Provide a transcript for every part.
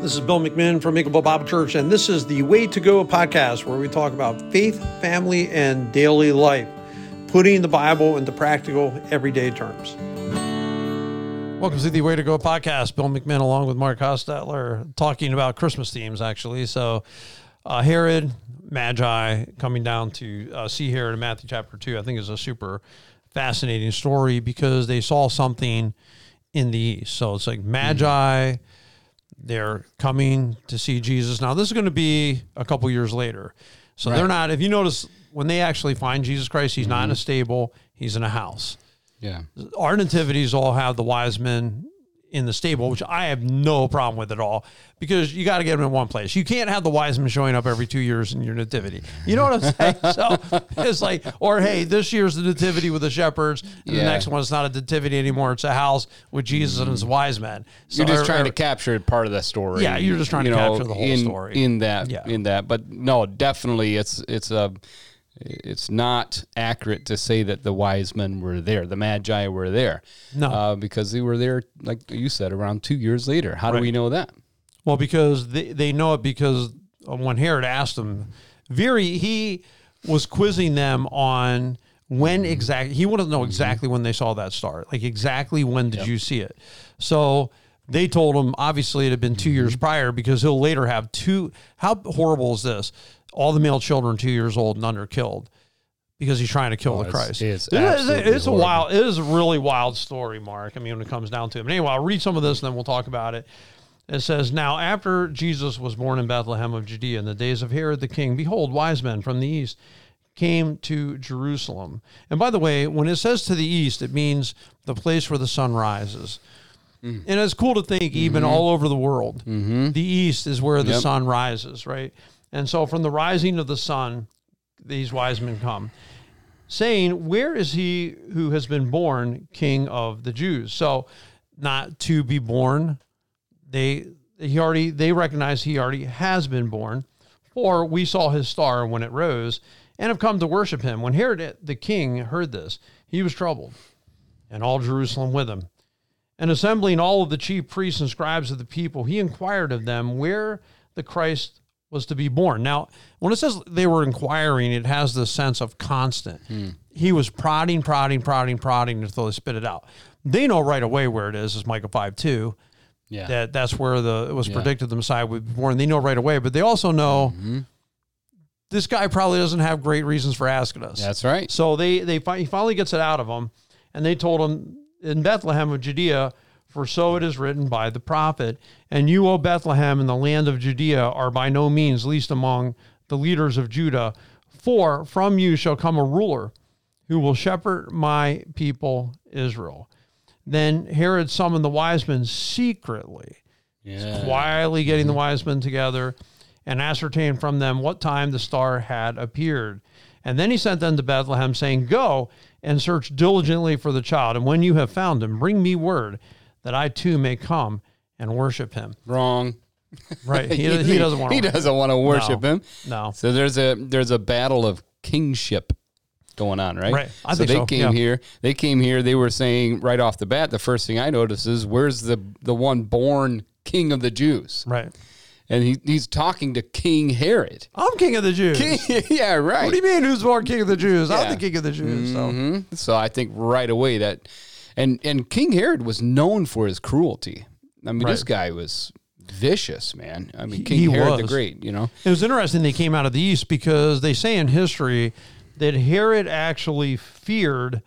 This is Bill McMinn from Eagleville Bible Church, and this is the Way to Go podcast where we talk about faith, family, and daily life, putting the Bible into practical, everyday terms. Welcome to the Way to Go podcast. Bill McMinn along with Mark Hostetler talking about Christmas themes, actually. So, uh, Herod, Magi coming down to uh, see Herod in Matthew chapter 2, I think is a super fascinating story because they saw something in the east. So it's like Magi, they're coming to see Jesus. Now, this is going to be a couple years later. So they're not, if you notice, when they actually find Jesus Christ, he's not in a mm-hmm. stable, he's in a house. Yeah. Our nativities all have the wise men in the stable, which I have no problem with at all because you got to get them in one place. You can't have the wise men showing up every two years in your nativity. You know what I'm saying? so it's like, or hey, this year's the nativity with the shepherds, and the next one it's not a nativity anymore. It's a house with Jesus and his wise men. So You're just er- trying er- to capture part of the story. Yeah, you're just trying to you capture the whole in, story. in that. Yeah. In that, but no, definitely, it's it's a. It's not accurate to say that the wise men were there, the magi were there, No. uh, because they were there, like you said, around two years later. How Right. do we know that? Well, because they, they know it because when Herod asked them, very he was quizzing them on when mm-hmm. exactly he wanted to know mm-hmm. exactly when they saw that star, like exactly when did you see it. So they told him obviously it had been 2 mm-hmm. years prior because he'll later have two. How horrible is this? All the male children two years old and under killed because he's trying to kill the Christ. it's It is- absolutely it's a wild. It is a really wild story, Mark. I mean, when it comes down to it. But anyway, I'll read some of this and then we'll talk about it. It says, Now after Jesus was born in Bethlehem of Judea in the days of Herod the king, behold, wise men from the east came to Jerusalem. And by the way, when it says to the east, it means the place where the sun rises. Mm. And it's cool to think, even Mm-hmm. all over the world, the east is where the Yep. sun rises, right? And so from the rising of the sun, these wise men come saying, Where is he who has been born king of the Jews? So, not to be born, they he already they recognize he already has been born, for we saw his star when it rose, and have come to worship him. When Herod the king heard this, he was troubled, and all Jerusalem with him. And assembling all of the chief priests and scribes of the people, he inquired of them where the Christ was to be born. Now, when it says they were inquiring, it has the sense of constant. Hmm. He was prodding, prodding, prodding, prodding until they spit it out. They know right away where it is, is Micah 5 2 Yeah. that that's where the it was predicted the Messiah would be born. They know right away, but they also know mm-hmm. this guy probably doesn't have great reasons for asking us. That's right. So they they he finally gets it out of him, and they told him in Bethlehem of Judea, for so it is written by the prophet, and you, O Bethlehem, in the land of Judea, are by no means least among the leaders of Judah, for from you shall come a ruler who will shepherd my people Israel. Then Herod summoned the wise men secretly Yeah. quietly getting the mm-hmm. wise men together and ascertained from them what time the star had appeared. And then he sent them to Bethlehem, saying, Go and search diligently for the child. And when you have found him, bring me word that I too may come and worship him. Wrong. Right. He, he doesn't want He to. doesn't want to worship him. No. So there's a there's a battle of kingship going on, right? Right. I so they so, came yeah. here. They came here. They were saying right off the bat. The first thing I notice is where's the the one born king of the Jews? Right. And he, he's talking to King Herod. I'm king of the Jews. King, yeah, right. What do you mean? Who's born king of the Jews? I'm the king of the Jews. So. Mhm. So I think right away that, and and King Herod was known for his cruelty. I mean, this guy was vicious, man. I mean, King he Herod the. Great. You know, It was interesting they came out of the east because they say in history that Herod actually feared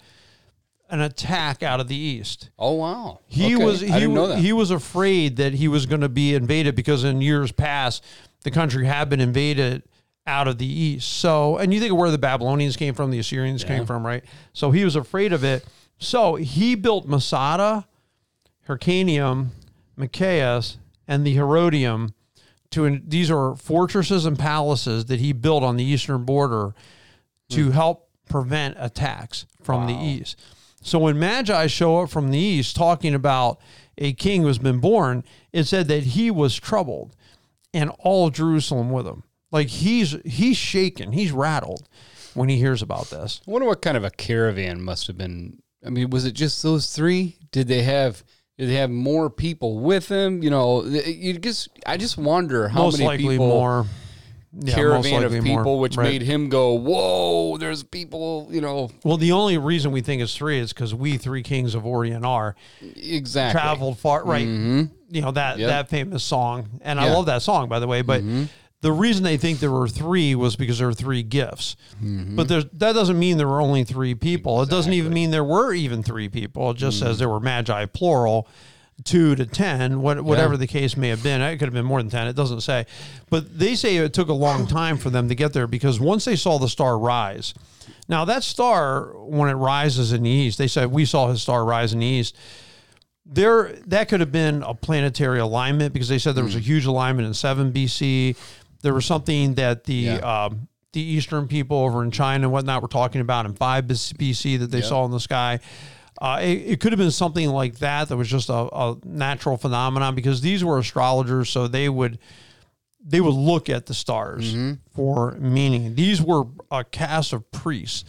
an attack out of the east. oh wow, He Okay. was he, didn't know that. he was afraid that he was going to be invaded because in years past the country had been invaded out of the east. So, and you think of where the Babylonians came from, the Assyrians came from, right? So he was afraid of it. So he built Masada, Hyrcanium, Machaerus, and the Herodium. To these are fortresses and palaces that he built on the eastern border to hmm. help prevent attacks from the east. So when Magi show up from the east talking about a king who's been born, it said that he was troubled and all Jerusalem with him. Like he's he's shaken, he's rattled when he hears about this. I wonder what kind of a caravan must have been. I mean, was it just those three? Did they have Did they have more people with them? You know, you just I just wonder how most many people more yeah, most caravan of people, more. which Right. made him go, "Whoa!" There's people, you know, Well, the only reason we think it's three is because we three kings of Orient are exactly. traveled far, right? Mhm. You know that Yep. that famous song, and I love that song by the way. But Mhm. The reason they think there were three was because there were three gifts. Mm-hmm. But there's, that doesn't mean there were only three people. It doesn't even mean there were even three people. It just Mm-hmm. says there were magi plural, two to ten, what, whatever the case may have been. It could have been more than ten. It doesn't say. But they say it took a long time for them to get there because once they saw the star rise. Now that star, when it rises in the east, they said we saw his star rise in the east there that could have been a planetary alignment because they said there was a Mm. huge alignment in 7 BC. There was something that the Yeah. um, the Eastern people over in China and whatnot were talking about in 5 BC that they Yeah. saw in the sky. Uh, it, it could have been something like that that was just a, a natural phenomenon because these were astrologers, so they would they would look at the stars Mm-hmm. for meaning. These were a cast of priests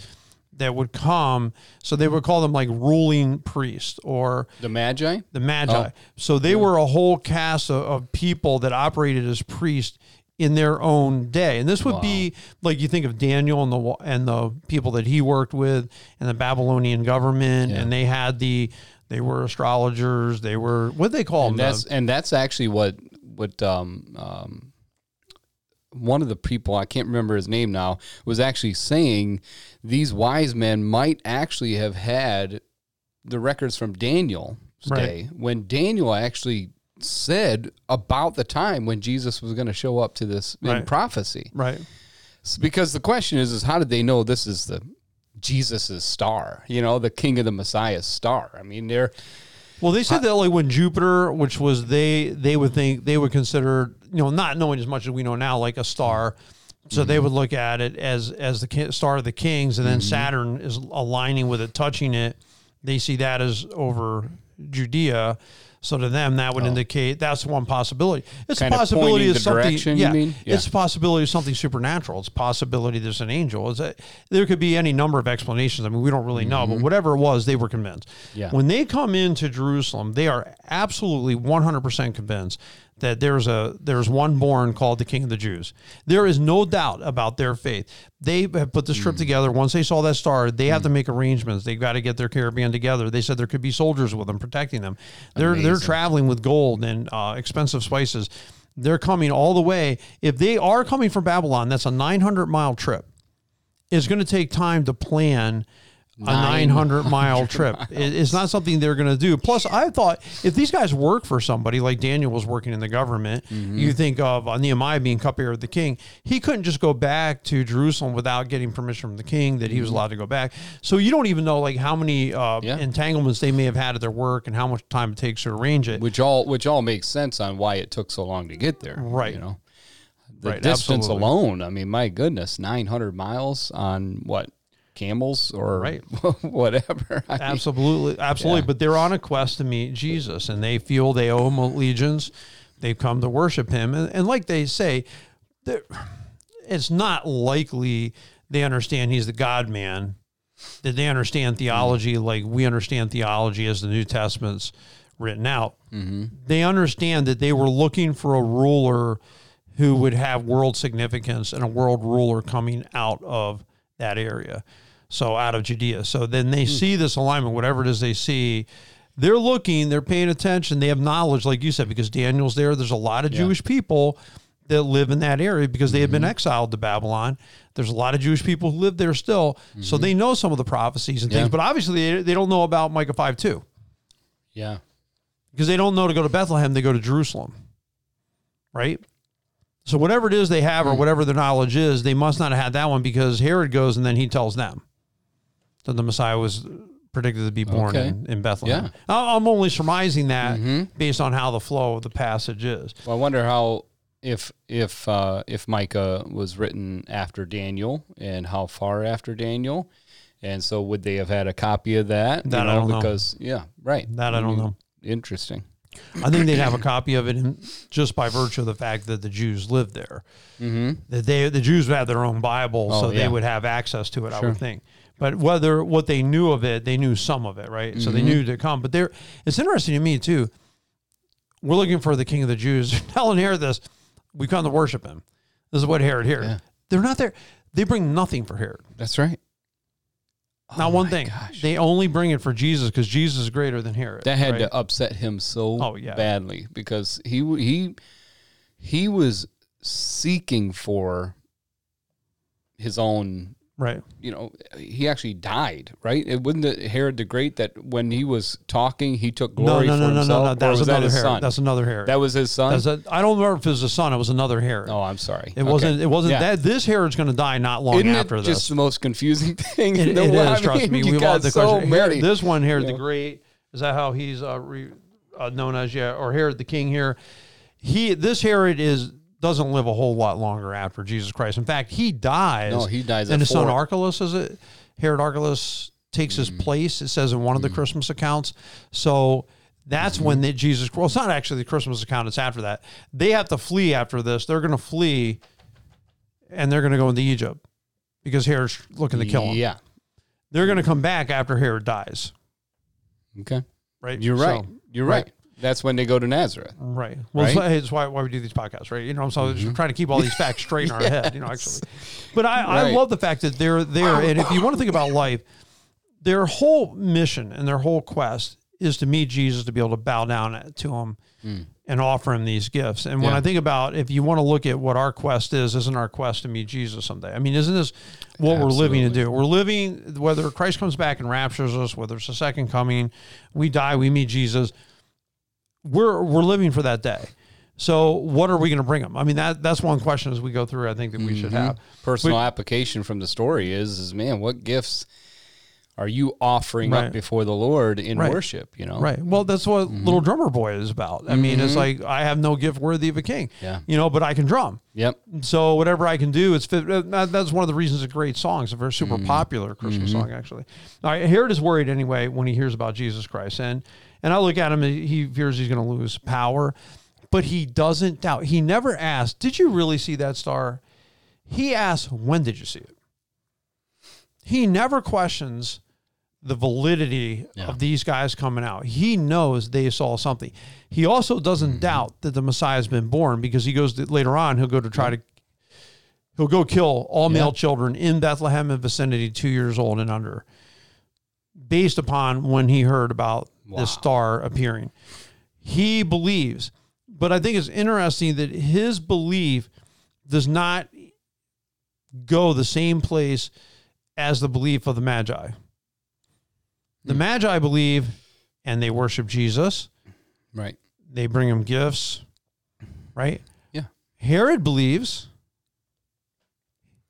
that would come, so they would call them like ruling priests or The Magi. the Magi. Oh. So they were a whole cast of, of people that operated as priests in their own day. And this would be like you think of Daniel and the and the people that he worked with and the Babylonian government Yeah. and they had the they were astrologers, they were what they call and them? that's and that's actually what what um, um, one of the people I can't remember his name now was actually saying these wise men might actually have had the records from Daniel's Right. day when Daniel actually said about the time when Jesus was going to show up to this in Right. prophecy. right. Because the question is, is how did they know this is the Jesus's star? You know, the King of the Messiah's star. I mean, they're Well, they said that like when Jupiter, which was they they would think they would consider you know not knowing as much as we know now like a star, so they mm-hmm. would look at it as as the star of the kings, and then mm-hmm. Saturn is aligning with it, touching it. They see that as over Judea. So to them, that would indicate that's one possibility. It's Kind a possibility pointing of something. yeah, mean? Yeah. it's a possibility of something supernatural. It's a possibility there's an angel. It's a, there could be any number of explanations. I mean, we don't really know, but whatever it was, they were convinced. Mm-hmm. Yeah. When they come into Jerusalem, they are absolutely 100% convinced that there's a there's one born called the King of the Jews. There is no doubt about their faith. They have put this Mm. trip together. Once they saw that star, they have to make arrangements. They've got to get their caravan together. They said there could be soldiers with them protecting them. They're they're traveling with gold and uh, expensive spices. They're coming all the way. If they are coming from Babylon, that's a 900 mile trip. It's going to take time to plan a 900 mile trip. It- It's not something they're going to do. Plus, I thought if these guys work for somebody like Daniel was working in the government, you think of uh, Nehemiah being cupbearer of the king. He couldn't just go back to Jerusalem without getting permission from the king that he was allowed to go back. So you don't even know like how many uh, Yeah. entanglements they may have had at their work and how much time it takes to arrange it. which all which all makes sense on why it took so long to get there. Right. You know, the Right, distance absolutely. alone. I mean, my goodness, nine hundred miles on what camels or Right. whatever. I mean, Absolutely, absolutely. Yeah. But they're on a quest to meet Jesus, and they feel they owe him allegiance. They've come to worship him, and, and like they say, it's not likely they understand he's the God Man. That they understand theology mm-hmm. like we understand theology as the New Testament's written out. Mm-hmm. They understand that they were looking for a ruler who would have world significance and a world ruler coming out of that area. So out of Judea. So then they hmm. see this alignment, whatever it is they see. They're looking, they're paying attention, they have knowledge, like you said, because Daniel's there. There's a lot of Jewish people that live in that area because they had been mm-hmm. exiled to Babylon. There's a lot of Jewish people who live there still. So mm-hmm. they know some of the prophecies and things, but obviously they, they don't know about Micah 5 2 yeah. because they don't know to go to Bethlehem, they go to Jerusalem. Right? So whatever it is they have Hmm. or whatever their knowledge is, they must not have had that one because Herod goes and then he tells them that the Messiah was predicted to be born Okay. in, in Bethlehem. Yeah. I- I'm only surmising that Mhm. based on how the flow of the passage is. Well, I wonder how if if uh, if Micah was written after Daniel and how far after Daniel, and so would they have had a copy of that? You That I don't know. because yeah, right. That I don't know. Interesting. I think they'd have a copy of it in, just by virtue of the fact that the Jews lived there. Mm-hmm. That they the Jews would have their own Bible, so Oh, they would have access to it. I would think. But whether what they knew of it, they knew some of it, right? So they Mm-hmm. knew to come. But there, it's interesting to me too. We're looking for the King of the Jews. Telling Herod this, we come to worship him. This is what Herod here. Yeah. They're not there. They bring nothing for Herod. That's right. Oh Not one thing. gosh. They only bring it for Jesus because Jesus is greater than Herod. That had right? to upset him so Oh, yeah. badly because he he he was seeking for his own right. you know he actually died right it wasn't it Herod the Great that when he was talking he took glory no, for no, no, himself no, no. That or was, was that another his Herod. son That's another Herod. that was his son I don't remember if it was a son. It was another Herod. oh I'm sorry It wasn't. It wasn't Yeah. that. This Herod's going to die not long isn't after it this. just the most confusing thing It, in the it world? is. I Trust mean, me. We got love the so question. Herod- this one, Herod Yeah. the Great, is that how he's uh, re, uh, known as? Yeah, or Herod the King here. He. This Herod is doesn't live a whole lot longer after Jesus Christ. In fact, he dies. No, he dies And his son. Archelaus is it? Herod Archelaus takes Mm. his place. It says in one of the Christmas accounts. So. That's Mm-hmm. when they, Jesus. Well, it's not actually the Christmas account. It's after that. They have to flee after this. They're going to flee, and they're going to go into Egypt because Herod's looking to kill them. yeah They're going to come back after Herod dies, okay right? you're right So- you're right. That's when they go to Nazareth right. Well, Right? Mm-hmm. it's, why, why we do these podcasts, right? You know, so I'm trying to keep all these facts straight in our head, you know, actually. But I, I love the fact that they're there. And if you want to think about life, their whole mission and their whole quest is to meet Jesus, to be able to bow down to him and offer him these gifts. And when Hmm. I think about if you want to look at what our quest is, isn't our quest to meet Jesus someday? I mean, isn't this what we're living to do? We're living, whether Christ comes back and raptures us, whether it's a second coming, we die, we meet Jesus. We're we're living for that day. So what are we going to bring them? I mean, that that's one question as we go through. I think that we should Mm-hmm. have. personal application from the story is is man what gifts are you offering Right. up before the lord in Right. worship you know Right. Well, that's what Little Drummer Boy is about. I mean, it's like I have no gift worthy of a king. Mm-hmm. Yeah. You know, but I can drum. yep So whatever I can do, it's fit. uh, That, that's one of the reasons it's a great song. It's a very super Mm-hmm. popular Christmas song, actually. All right, Herod is worried anyway when he hears about Jesus Christ, and and I look at him. He fears he's going to lose power, but he doesn't doubt. He never asked, "Did you really see that star?" He asks, "When did you see it?" He never questions the validity Yeah. of these guys coming out. He knows they saw something. He also doesn't Mm-hmm. doubt that the Messiah has been born because he goes to, later on. He'll go to try to he'll go kill all male children in Bethlehem and vicinity, two years old and under, based upon when he heard about Wow. this star appearing. He believes, but I think it's interesting that his belief does not go the same place as the belief of the Magi. The Hmm. Magi believe and they worship Jesus. right They bring him gifts, right? Yeah. Herod believes.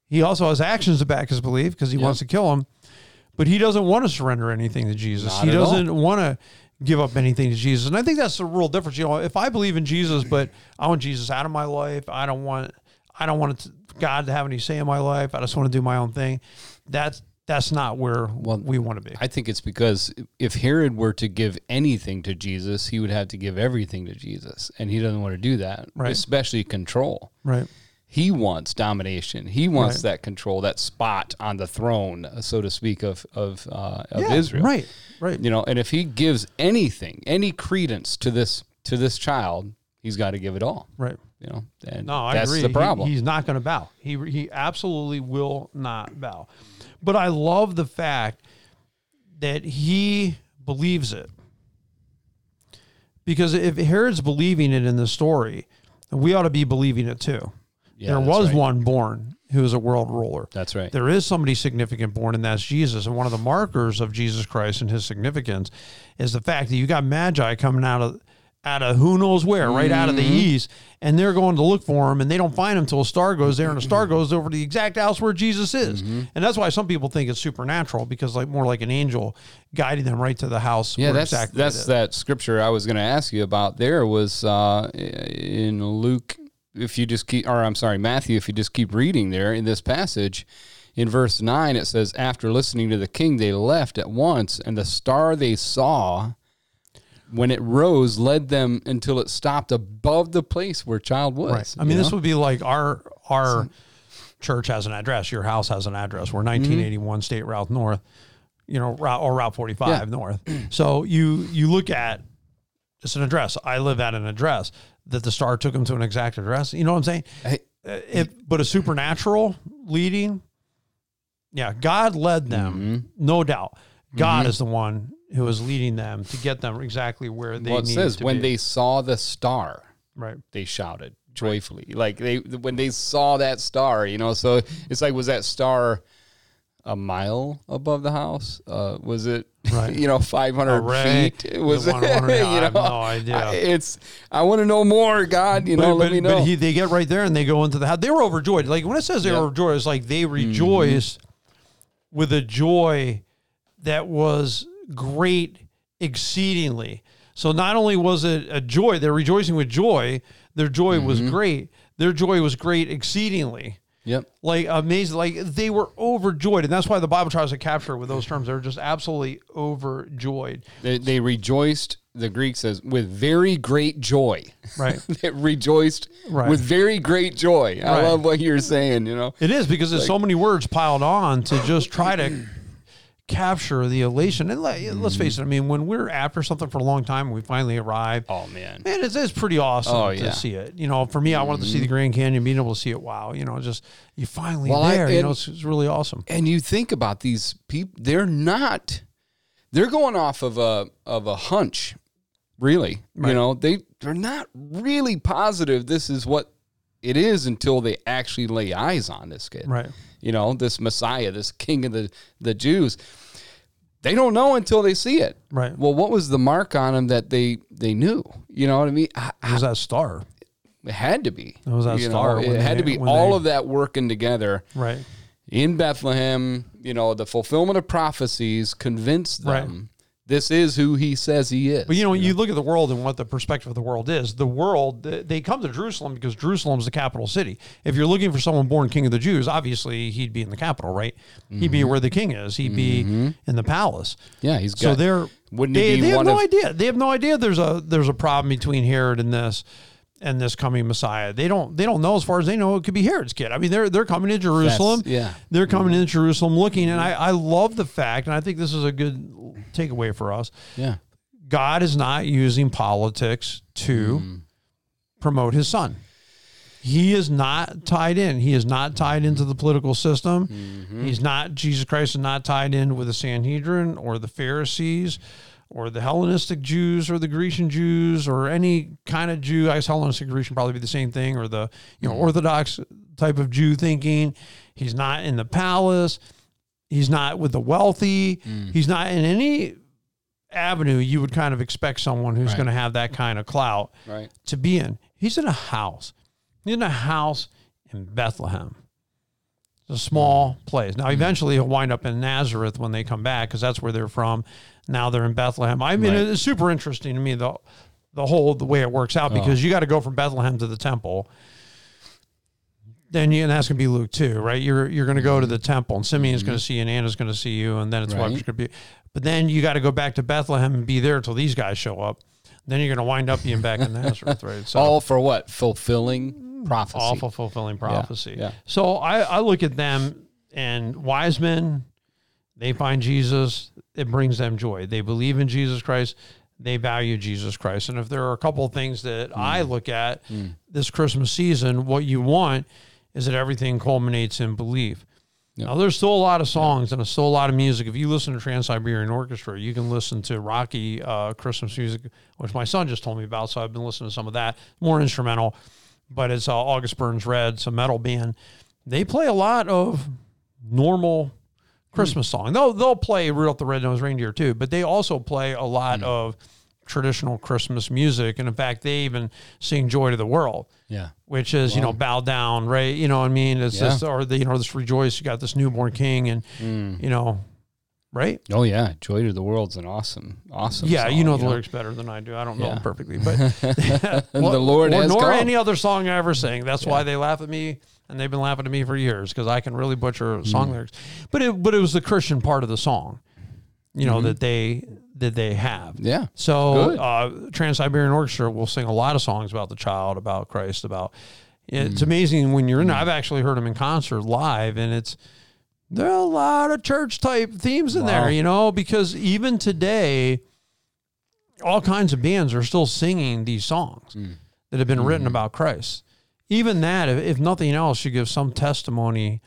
He also has actions to back his belief because he Yeah. wants to kill him, but he doesn't want to surrender anything to Jesus. Not he doesn't want to give up anything to Jesus. And I think that's the real difference. You know, if I believe in Jesus, but I want Jesus out of my life, I don't want I don't want God to have any say in my life. I just want to do my own thing. That's that's not where Well, we want to be. i think it's because if herod were to give anything to jesus he would have to give everything to jesus and he doesn't want to do that Right. especially control right. he wants domination he wants Right. that control that spot on the throne so to speak of of, uh, of Yeah, israel Right. Right. you know and if he gives anything any credence to this to this child he's got to give it all Right. you know and No, I that's agree. the He- problem he's not going to bow. He he absolutely will not bow. But I love the fact that he believes it. Because if Herod's believing it in the story, we ought to be believing it too. Yeah, there was right. one born who was a world ruler. that's right There is somebody significant born, and that's Jesus. And one of the markers of Jesus Christ and his significance is the fact that you got magi coming out of out of who knows where, right out of the Mm-hmm. east, and they're going to look for him, and they don't find him until a star goes there, and a star goes over to the exact house where Jesus is. Mm-hmm. And that's why some people think it's supernatural because like more like an angel guiding them right to the house. Yeah, where that's exactly it that's is. that scripture I was going to ask you about. There was uh, in Luke, if you just keep, or I'm sorry, Matthew, if you just keep reading there in this passage, in verse nine it says, "After listening to the king, they left at once, and the star they saw when it rose, led them until it stopped above the place where child was. Right. I mean, this would be like our our church has an address. Your house has an address. We're 1981 State Route North, you know, route or Route 45 Yeah. North. So you you look at it's an address. I live at an address that the star took them to an exact address. You know what I'm saying? Hey, Uh, If but a supernatural leading, yeah, God led them, Mm-hmm. no doubt. God is the one who is leading them to get them exactly where they well, it says when be. they saw the star, right. they shouted joyfully. Like they when they saw that star, you know. So it's like was that star a mile above the house? Uh, was it Right. you know five hundred Array. feet? Was it? one wondering, you I have know? no idea. I- it's I want to know more, God. You know, but, let me know. but he, they get right there and they go into the house. They were overjoyed. Like when it says they Yep. were overjoyed, it's like they rejoiced with a joy that was great exceedingly. So not only was it a joy, they're rejoicing with joy. Their joy was mm-hmm. great. Their joy was great exceedingly. yep. Like amazing, like they were overjoyed, and that's why the Bible tries to capture it with those terms. They're just absolutely overjoyed, They, they rejoiced. The Greek says with very great joy. right? they rejoiced Right. with very great joy. I Right. love what you're saying. You know. It is because there's so many words piled on to just try to capture the elation. And let, let's face mm. it, I mean, when we're after something for a long time and we finally arrive, Oh man. man, it's, it's pretty awesome Oh, to yeah. see it. You know, for me, I wanted to see the mm-hmm. Grand Canyon, being able to see it. Wow, you know, just you finally Well, I- there. you know, it's, it's really awesome. and you think about these people they're not they're going off of a of a hunch really Right. you know they they're not really positive this is what it is until they actually lay eyes on this kid Right. you know this messiah this king of the the jews they don't know until they see it Right. well what was the mark on him that they they knew you know what i mean I- It was that star. it had to be It was that you know, star it when had they- to be all they- of that working together Right. in Bethlehem, you know, the fulfillment of prophecies convinced them this is who he says he is. But you know, when you look at the world and what the perspective of the world is, the world they come to Jerusalem because Jerusalem's the capital city. If you're looking for someone born king of the Jews, obviously he'd be in the capital, right? He'd Mm-hmm. be where the king is. He'd be mm-hmm. in the palace. yeah, he's got. So they're wouldn't they, they have no of idea. They have no idea there's a there's a problem between Herod and this and this coming Messiah. They don't they don't know as far as they know it could be Herod's kid. I mean they're they're coming to Jerusalem. yeah. They're coming mm-hmm. into Jerusalem looking and mm-hmm. I, I love the fact and I think this is a good takeaway for us. yeah, God is not using politics to Mm. promote his son. He is not tied in. He is not tied into the political system. Mm-hmm. He's not, Jesus Christ is not tied in with the Sanhedrin or the Pharisees or the Hellenistic Jews or the Grecian Jews or any kind of Jew. I guess Hellenistic Grecian probably be the same thing or the, you Mm-hmm. know, Orthodox type of Jew thinking. He's not in the palace. He's not with the wealthy. Mm. He's not in any avenue you would kind of expect someone who's Right. going to have that kind of clout right. to be in. He's in a house. He's in a house in Bethlehem. It's a small place. Now, eventually, he'll wind up in Nazareth when they come back because that's where they're from. Now they're in Bethlehem. I mean, Right. it's super interesting to me the the whole the way it works out because you got to go from Bethlehem to the temple. Then you and that's gonna be Luke too, right? You're you're gonna go to mm-hmm. the temple, and Simeon's gonna mm-hmm. see you, and Anna's gonna see you, and then it's Right. what's gonna be. But then you got to go back to Bethlehem and be there till these guys show up. Then you're gonna wind up being back in Nazareth, right? So All for what? Fulfilling mm, prophecy. awful fulfilling prophecy. yeah. So I, I look at them and wise men, they find Jesus, it brings them joy. They believe in Jesus Christ, they value Jesus Christ. And if there are a couple of things that I Mm. look at mm. this Christmas season, what you want is that everything culminates in belief. Yeah. Now, there's still a lot of songs and still a lot of music. If you listen to Trans Siberian Orchestra, you can listen to Rocky uh, Christmas music, which my son just told me about. So I've been listening to some of that, more instrumental. But it's uh, August Burns Red, it's a metal band. They play a lot of normal Christmas song. They'll they'll play Rudolph the Red-Nosed Reindeer too, but they also play a lot of traditional Christmas music. And in fact, they even sing "Joy to the World." Yeah. which is you know bow down, right? You know what I mean? It's Yeah. just or the you know this rejoice. You got this newborn king, and mm. you know, right? Oh yeah, Joy to the World's an awesome, awesome. Yeah, song, you know the lyrics better than I do. I don't know Yeah. them perfectly, but And the Lord nor come. any other song I ever sing. That's why they laugh at me, and they've been laughing at me for years because I can really butcher song mm. lyrics. But it but it was the Christian part of the song. You know, that they that they have. Yeah. So uh, Trans Siberian Orchestra will sing a lot of songs about the child, about Christ, about. It's Mm. amazing when you're in. there. I've actually heard them in concert live, and it's there are a lot of church type themes in Wow. there, you know, because even today, all kinds of bands are still singing these songs Mm. that have been Mm-hmm. written about Christ. Even that, if, if nothing else, should give some testimony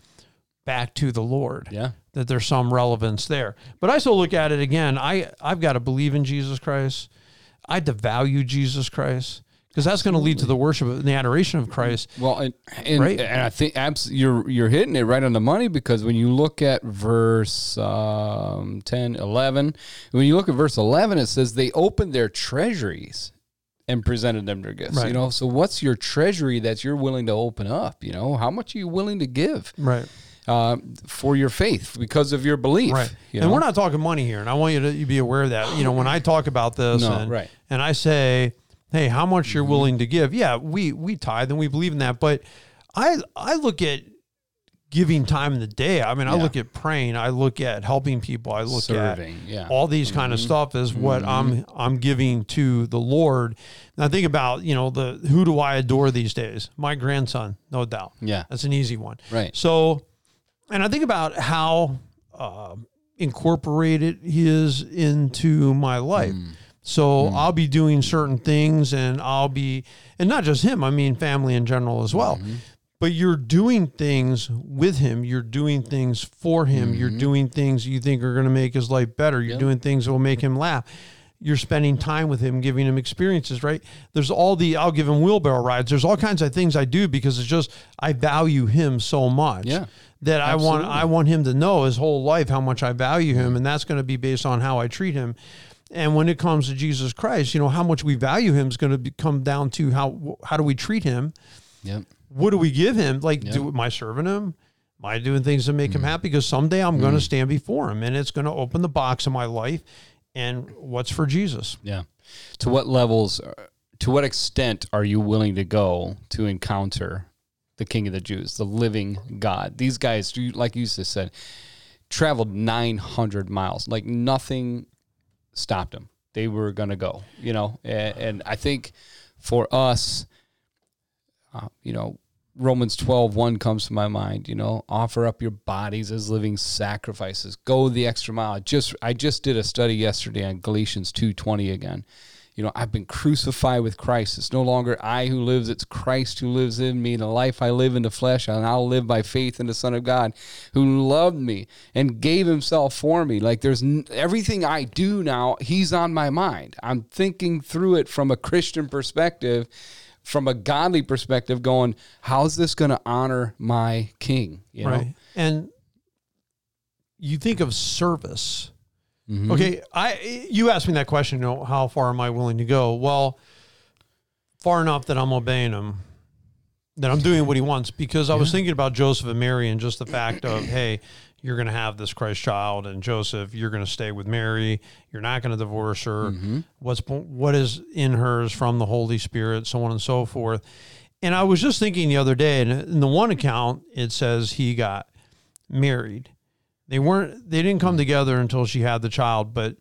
back to the Lord Yeah. that there's some relevance there. But I still look at it again. I I've got to believe in Jesus Christ. I have to value Jesus Christ because that's going to lead to the worship and the adoration of Christ. Well, and and, Right. and I think abs- you're you're hitting it right on the money because when you look at verse um, 10, 11, when you look at verse 11, it says they opened their treasuries and presented them their gifts. Right. You know, so what's your treasury that you're willing to open up? You know, how much are you willing to give Right. Uh, for your faith because of your belief? Right. You and know? we're not talking money here. And I want you to be aware of that. You know, when I talk about this No, and, right. and I say, hey, how much Mm-hmm. you're willing to give? Yeah, we we tithe and we believe in that. But I I look at giving time in the day. I mean, I look at praying, I look at helping people, I look serving. at Yeah. all these kind of stuff is what I'm I'm giving to the Lord. And I think about, you know, the who do I adore these days? My grandson, no doubt. Yeah. That's an easy one. Right. So, and I think about how uh, incorporated he is into my life. Hmm. So hmm. I'll be doing certain things and I'll be, and not just him, I mean, family in general as well. Mm-hmm. But you're doing things with him. You're doing things for him. You're mm-hmm. doing things you think are going to make his life better. You're Yep. doing things that will make him laugh. You're spending time with him, giving him experiences, right? There's all the, I'll give him wheelbarrow rides. There's all kinds of things I do because it's just, I value him so much Yeah. that I want I want him to know his whole life how much I value him, and that's going to be based on how I treat him. And when it comes to Jesus Christ, you know how much we value him is going to come down to how how do we treat him? Yep. What do we give him? Like, Yeah. do am I serving him? Am I doing things to make him Mm. happy? Because someday I'm going to stand before him, and it's going to open the box of my life. And what's for Jesus? Yeah. To what levels, uh, to what extent are you willing to go to encounter the King of the Jews, the living God? These guys, like you just said, traveled 900 miles. Like nothing stopped them. They were going to go, you know. And, and I think for us, uh, you know, Romans 12, 1 comes to my mind, you know, offer up your bodies as living sacrifices. Go the extra mile. Just I just did a study yesterday on Galatians 2:20 again. You know, I've been crucified with Christ. It's no longer I who lives, it's Christ who lives in me. The life I live in the flesh, I'll live by faith in the Son of God who loved me and gave himself for me. Like there's n- everything I do now, he's on my mind. I'm thinking through it from a Christian perspective from a godly perspective, going, how's this going to honor my king? You know? right. And you think of service. Mhm. Okay, I you asked me that question. You know, how far am I willing to go? Well, far enough that I'm obeying him, that I'm doing what he wants. Because I was thinking about Joseph and Mary and just the fact of, hey, you're going to have this Christ child, and Joseph, you're going to stay with Mary. You're not going to divorce her. Mm-hmm. What's what is in her is from the Holy Spirit, so on and so forth. And I was just thinking the other day, and in the one account, it says he got married. They weren't they didn't come together until she had the child, but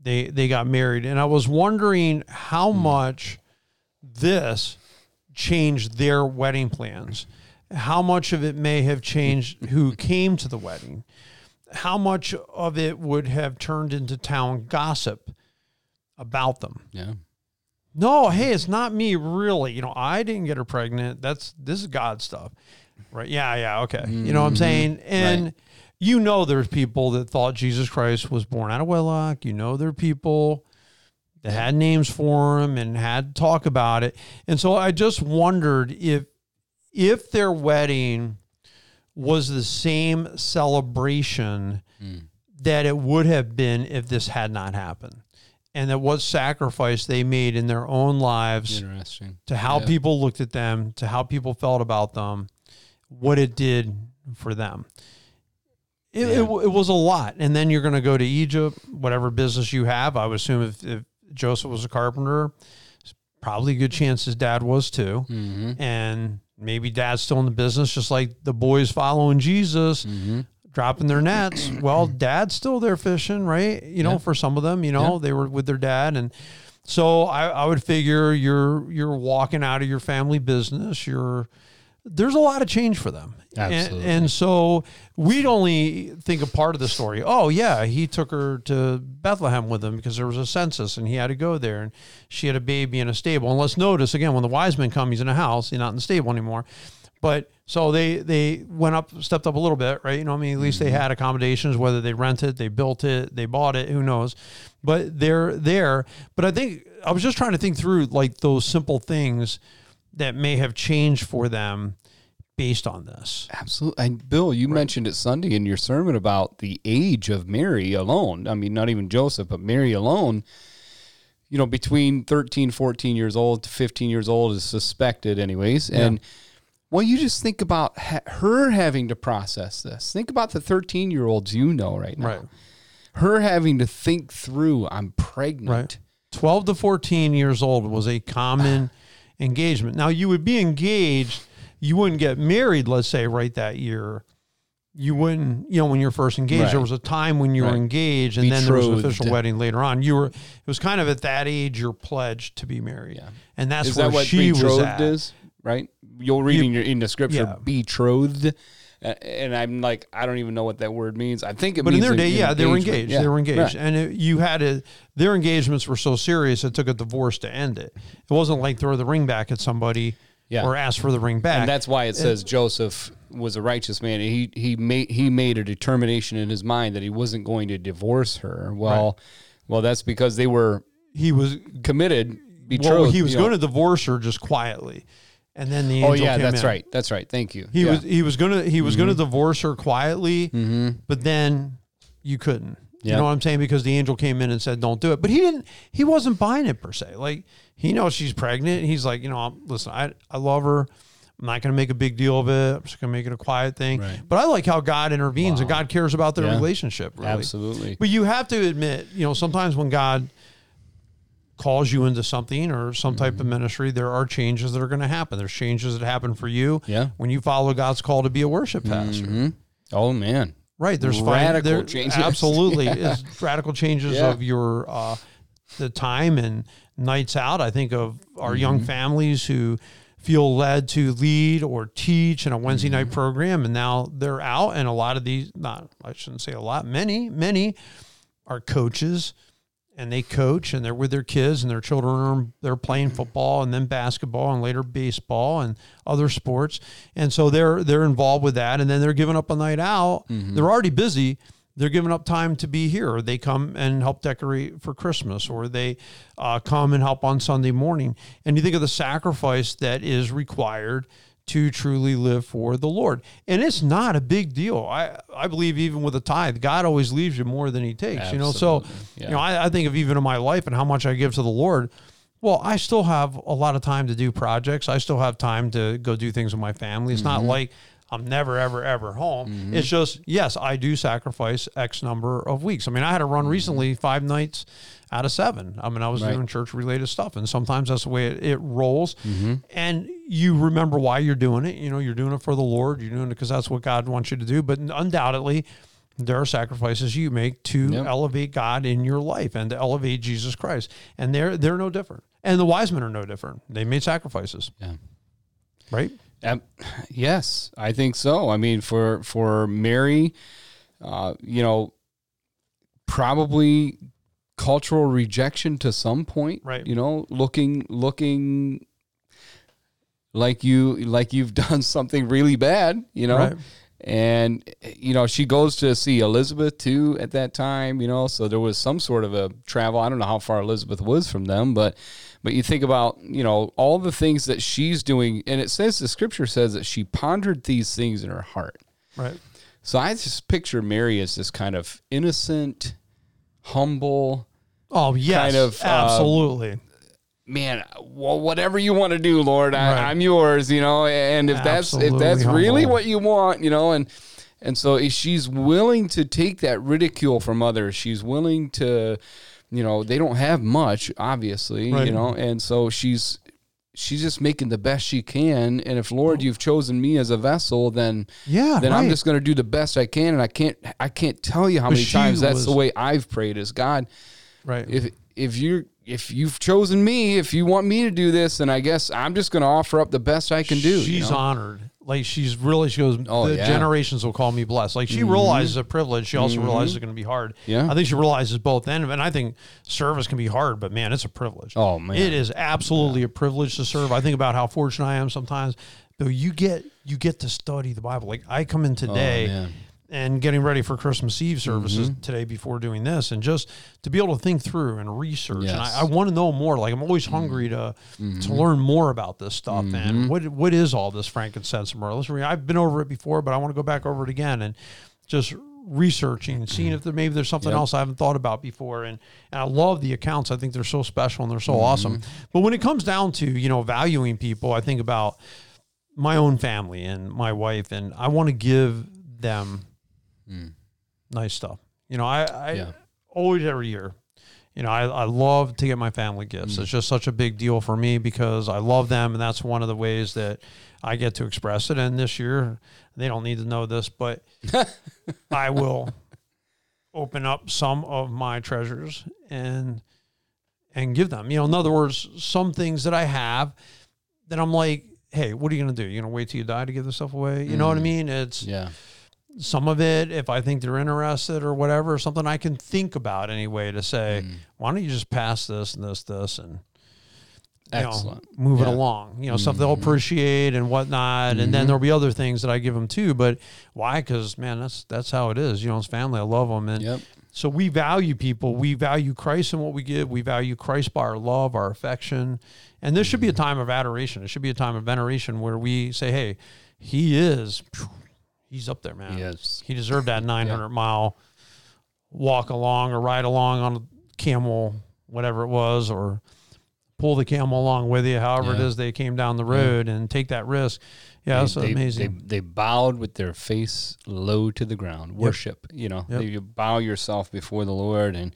they they got married. And I was wondering how hmm. much this changed their wedding plans. How much of it may have changed who came to the wedding. How much of it would have turned into town gossip about them. Yeah. No, hey, it's not me really. You know, I didn't get her pregnant. That's this is God stuff. Right. Yeah, yeah, okay. You know what I'm mm-hmm. saying? And Right. you know there's people that thought Jesus Christ was born out of wedlock. You know there are people that had names for him and had talk about it. And so I just wondered if if their wedding was the same celebration that it would have been if this had not happened. And that what sacrifice they made in their own lives Interesting. to how Yeah. people looked at them, to how people felt about them, what it did for them. It, it, Yeah. w- it was a lot. And then you're going to go to Egypt, whatever business you have. I would assume if, if Joseph was a carpenter, probably a good chance his dad was too. Mm-hmm. And maybe dad's still in the business, just like the boys following Jesus. Mm-hmm. dropping their nets. Well, dad's still there fishing, right? You know, Yeah. for some of them, you know, Yeah. they were with their dad and so I, I would figure you're you're walking out of your family business. You're there's a lot of change for them. And- Absolutely. And, so we'd only think a part of the story. Oh yeah, he took her to Bethlehem with him because there was a census and he had to go there and she had a baby in a stable. And let's notice again when the wise men come, he's in a house, he's not in the stable anymore. But so they they went up, stepped up a little bit, right? You know, I mean, at least they mm-hmm. had accommodations, whether they rented, they built it, they bought it, who knows? But they're there. But I think I was just trying to think through like those simple things that may have changed for them based on this. Absolutely. And Bill, you mentioned it Sunday in your sermon about the age of Mary alone. I mean, not even Joseph, but Mary alone. You know, between 13, 14 years old to 15 years old is suspected, anyways. And well, you just think about ha- her having to process this. Think about the 13 year olds you know right now. Right. Her having to think through, I'm pregnant. Right. 12 to 14 years old was a common engagement. Now, you would be engaged, you wouldn't get married, let's say, right that year. You wouldn't, you know, when you're first engaged, there was a time when you were engaged and then there was an official wedding later on. You were, it was kind of at that age you're pledged to be married. Yeah. And that's Is where that what she was betrothed at. is? Right? You're reading your, in the scripture, Yeah. betrothed. And I'm like, I don't even know what that word means. I think it But in their day, yeah, they were engaged. Yeah, They were engaged, right. and it, you had to. Their engagements were so serious it took a divorce to end it. It wasn't like throw the ring back at somebody Yeah. or ask for the ring back. And that's why it says Joseph was a righteous man. He he made he made a determination in his mind that he wasn't going to divorce her. Well, well, that's because they were he was committed, betrothed. well, he was you know. going to divorce her just quietly, and then the Oh yeah, that's in. right. That's right. Thank you. He Yeah. was he was gonna he was Mm-hmm. gonna divorce her quietly, but then you couldn't. You know what I'm saying? Because the angel came in and said, "Don't do it." But he didn't. He wasn't buying it per se. Like he knows she's pregnant. He's like, you know, I'm, listen, I I love her. I'm not going to make a big deal of it. I'm just going to make it a quiet thing. Right. But I like how God intervenes and God cares about their Yeah. relationship. Really. Absolutely. But you have to admit, you know, sometimes when God calls you into something or some type Mm-hmm. of ministry, there are changes that are going to happen. There's changes that happen for you Yeah. when you follow God's call to be a worship pastor. Mhm. Oh man. Right. There's Radical there- changes. Absolutely. Yeah. Radical changes Yeah. of your uh, the time and nights out. I think of our young Mm-hmm. families who feel led to lead or teach in a Wednesday night Mm-hmm. program and now they're out and a lot of these not I shouldn't say a lot, many, many are coaches and they coach and they're with their kids and their children are they're playing football and then basketball and later baseball and other sports. And so they're they're involved with that and then they're giving up a night out. They're already busy. They're giving up time to be here. They come and help decorate for christmas or they uh, come and help on sunday morning. And you think of the sacrifice that is required to truly live for the Lord. And it's not a big deal. I, I believe even with a tithe, God always leaves you more than he takes, you know? So, Yeah. you know, I, I think of even in my life and how much I give to the Lord. Well, I still have a lot of time to do projects. I still have time to go do things with my family. It's not mm-hmm. like I'm never, ever, ever home. Mm-hmm. It's just, yes, I do sacrifice X number of weeks. I mean, I had to run mm-hmm. recently five nights out of seven. I mean, I was Right. doing church related stuff, and sometimes that's the way it, it rolls. Mm-hmm. And you remember why you're doing it. You know, you're doing it for the Lord. You're doing it because that's what God wants you to do. But undoubtedly, there are sacrifices you make to Yep. elevate God in your life and to elevate Jesus Christ. And they're they're no different. And the wise men are no different. They made sacrifices, Yeah. right? Um, yes, I think so. I mean, for for Mary, uh, you know, probably cultural rejection to some point. Right. You know, looking looking like you like you've done something really bad. You know. Right. And you know she goes to see Elizabeth too at that time, you know. So there was some sort of a travel. I don't know how far Elizabeth was from them, but but you think about you know all the things that she's doing, and it says the scripture says that she pondered these things in her heart. Right. So I just picture Mary as this kind of innocent, humble Oh yes, Kind of, uh, absolutely. man. Well, whatever you want to do, Lord, I, Right. I'm yours. You know, and if that's if Absolutely that's really what you want, you know, and and so if she's willing to take that ridicule from others. She's willing to, you know, they don't have much, obviously, Right. you know, and so she's she's just making the best she can. And if Lord, you've chosen me as a vessel, then Yeah, then I'm just going to do the best I can. And I can't I can't tell you how many she times that's the way I've prayed. Is God, right. if if you're if you've chosen me, if you want me to do this, then I guess I'm just going to offer up the best I can do. you she's know? honored. Like she's really, she goes, Oh, the yeah. generations will call me blessed. Like she mm-hmm. realizes a privilege. She also mm-hmm. realizes it's going to be hard. Yeah. I think she realizes both. And, and I think service can be hard, but man, it's a privilege. Oh, man. It is absolutely a privilege to serve. I think about how fortunate I am sometimes. Though you get, you get to study the Bible. Like I come in oh, today Oh. And getting ready for Christmas Eve services Mm-hmm. today before doing this, and just to be able to think through and research. And I, I want to know more. Like I'm always mm-hmm. hungry to to mm-hmm. learn more about this stuff. And mm-hmm. what what is all this frankincense and myrrh? Listen, I've been over it before, but I want to go back over it again and just researching, and seeing if there maybe there's something Yep. else I haven't thought about before. And and I love the accounts. I think they're so special and they're so awesome. But when it comes down to you know valuing people, I think about my own family and my wife, and I want to give them Mm. nice stuff. You know, I, I Yeah. always every year, you know, I, I love to get my family gifts. Mm. It's just such a big deal for me because I love them, and that's one of the ways that I get to express it. And this year, they don't need to know this, but I will open up some of my treasures and and give them. You know, in other words, some things that I have that I'm like, hey, what are you gonna do? You gonna wait till you die to give this stuff away? You know what I mm. mean? It's Yeah. Some of it, if I think they're interested or whatever, something I can think about anyway to say, Mm. why don't you just pass this and this, this, and you know, Excellent. move it Yeah. Mm-hmm. along. You know, stuff they'll appreciate and whatnot. And then there'll be other things that I give them too. But why? Because man, that's that's how it is. You know, it's family. I love them, and Yep. so we value people. We value Christ in what we give. We value Christ by our love, our affection. And this should be a Mm-hmm. time of adoration. It should be a time of veneration where we say, hey, he is, he's up there, man. Yes. He deserved that 900 mile walk along or ride along on a camel, whatever it was, or pull the camel along with you, however it Yeah. is they came down the road and take that risk. Yeah, that's they, amazing. They, they bowed with their face low to the ground. Worship, you know, Yep. you bow yourself before the Lord and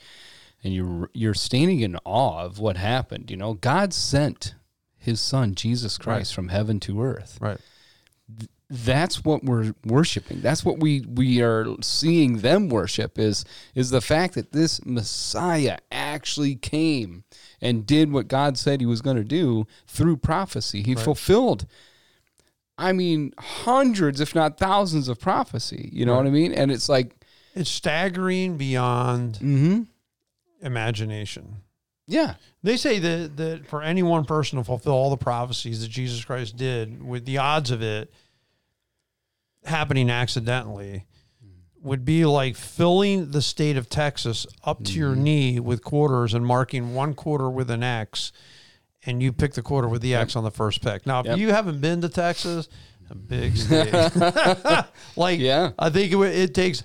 and you you're standing in awe of what happened. You know, God sent His Son Jesus Christ from heaven to earth. right. That's what we're worshiping. That's what we we are seeing them worship is is the fact that this Messiah actually came and did what God said He was going to do through prophecy. He fulfilled I mean, hundreds, if not thousands, of prophecy. You know what I mean? And it's like, It's staggering beyond mm-hmm. imagination. yeah, They say that, that for any one person to fulfill all the prophecies that Jesus Christ did, with the odds of it happening accidentally, would be like filling the state of Texas up to Mm-hmm. your knee with quarters and marking one quarter with an X, and you pick the quarter with the X on the first pick. Now, if Yep. you haven't been to Texas, a big state, like Yeah. I think it, would- it takes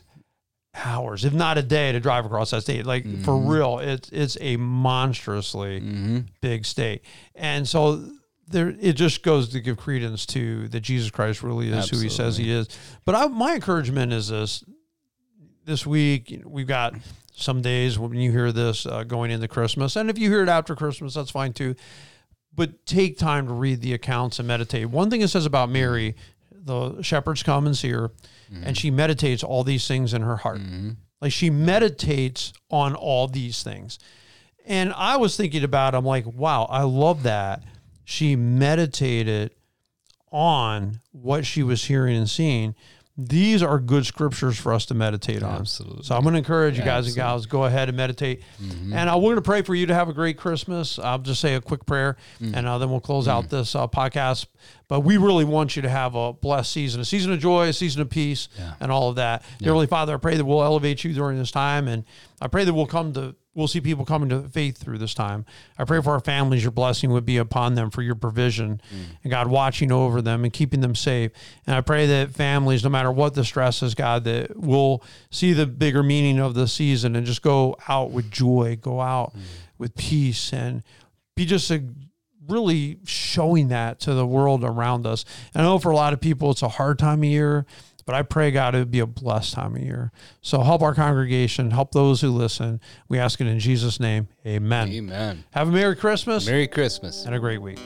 hours, if not a day, to drive across that state. Like for Mm-hmm. real, it's it's a monstrously big state, and so there it just goes to give credence to that Jesus Christ really is who He says He is. But I, my encouragement is this: this week we've got some days when you hear this uh, going into Christmas, and if you hear it after Christmas, that's fine too. But take time to read the accounts and meditate. One thing it says about Mary, the shepherds come and see her, and she meditates all these things in her heart. Like she meditates on all these things. And I was thinking about, I'm like, wow, I love that. She meditated on what she was hearing and seeing. These are good scriptures for us to meditate on. Absolutely. So I'm going to encourage you guys and Absolutely. Mm-hmm. gals, go ahead and meditate. And uh, we're going to pray for you to have a great Christmas. I'll just say a quick prayer Mm. and uh, then we'll close out this uh, podcast. But we really want you to have a blessed season, a season of joy, a season of peace, Yeah. and all of that. Dear Heavenly Father, I pray that we'll elevate you during this time. And I pray that we'll come to we'll see people coming to faith through this time. I pray for our families, your blessing would be upon them for your provision mm. and God watching over them and keeping them safe. And I pray that families, no matter what the stress is, God, that will see the bigger meaning of the season and just go out with joy, go out mm. with peace and be just a really showing that to the world around us. And I know for a lot of people it's a hard time of year, but I pray God it would be a blessed time of year. So help our congregation, help those who listen. We ask it in Jesus' name. Amen. Amen. Have a Merry Christmas Merry Christmas. and a great week.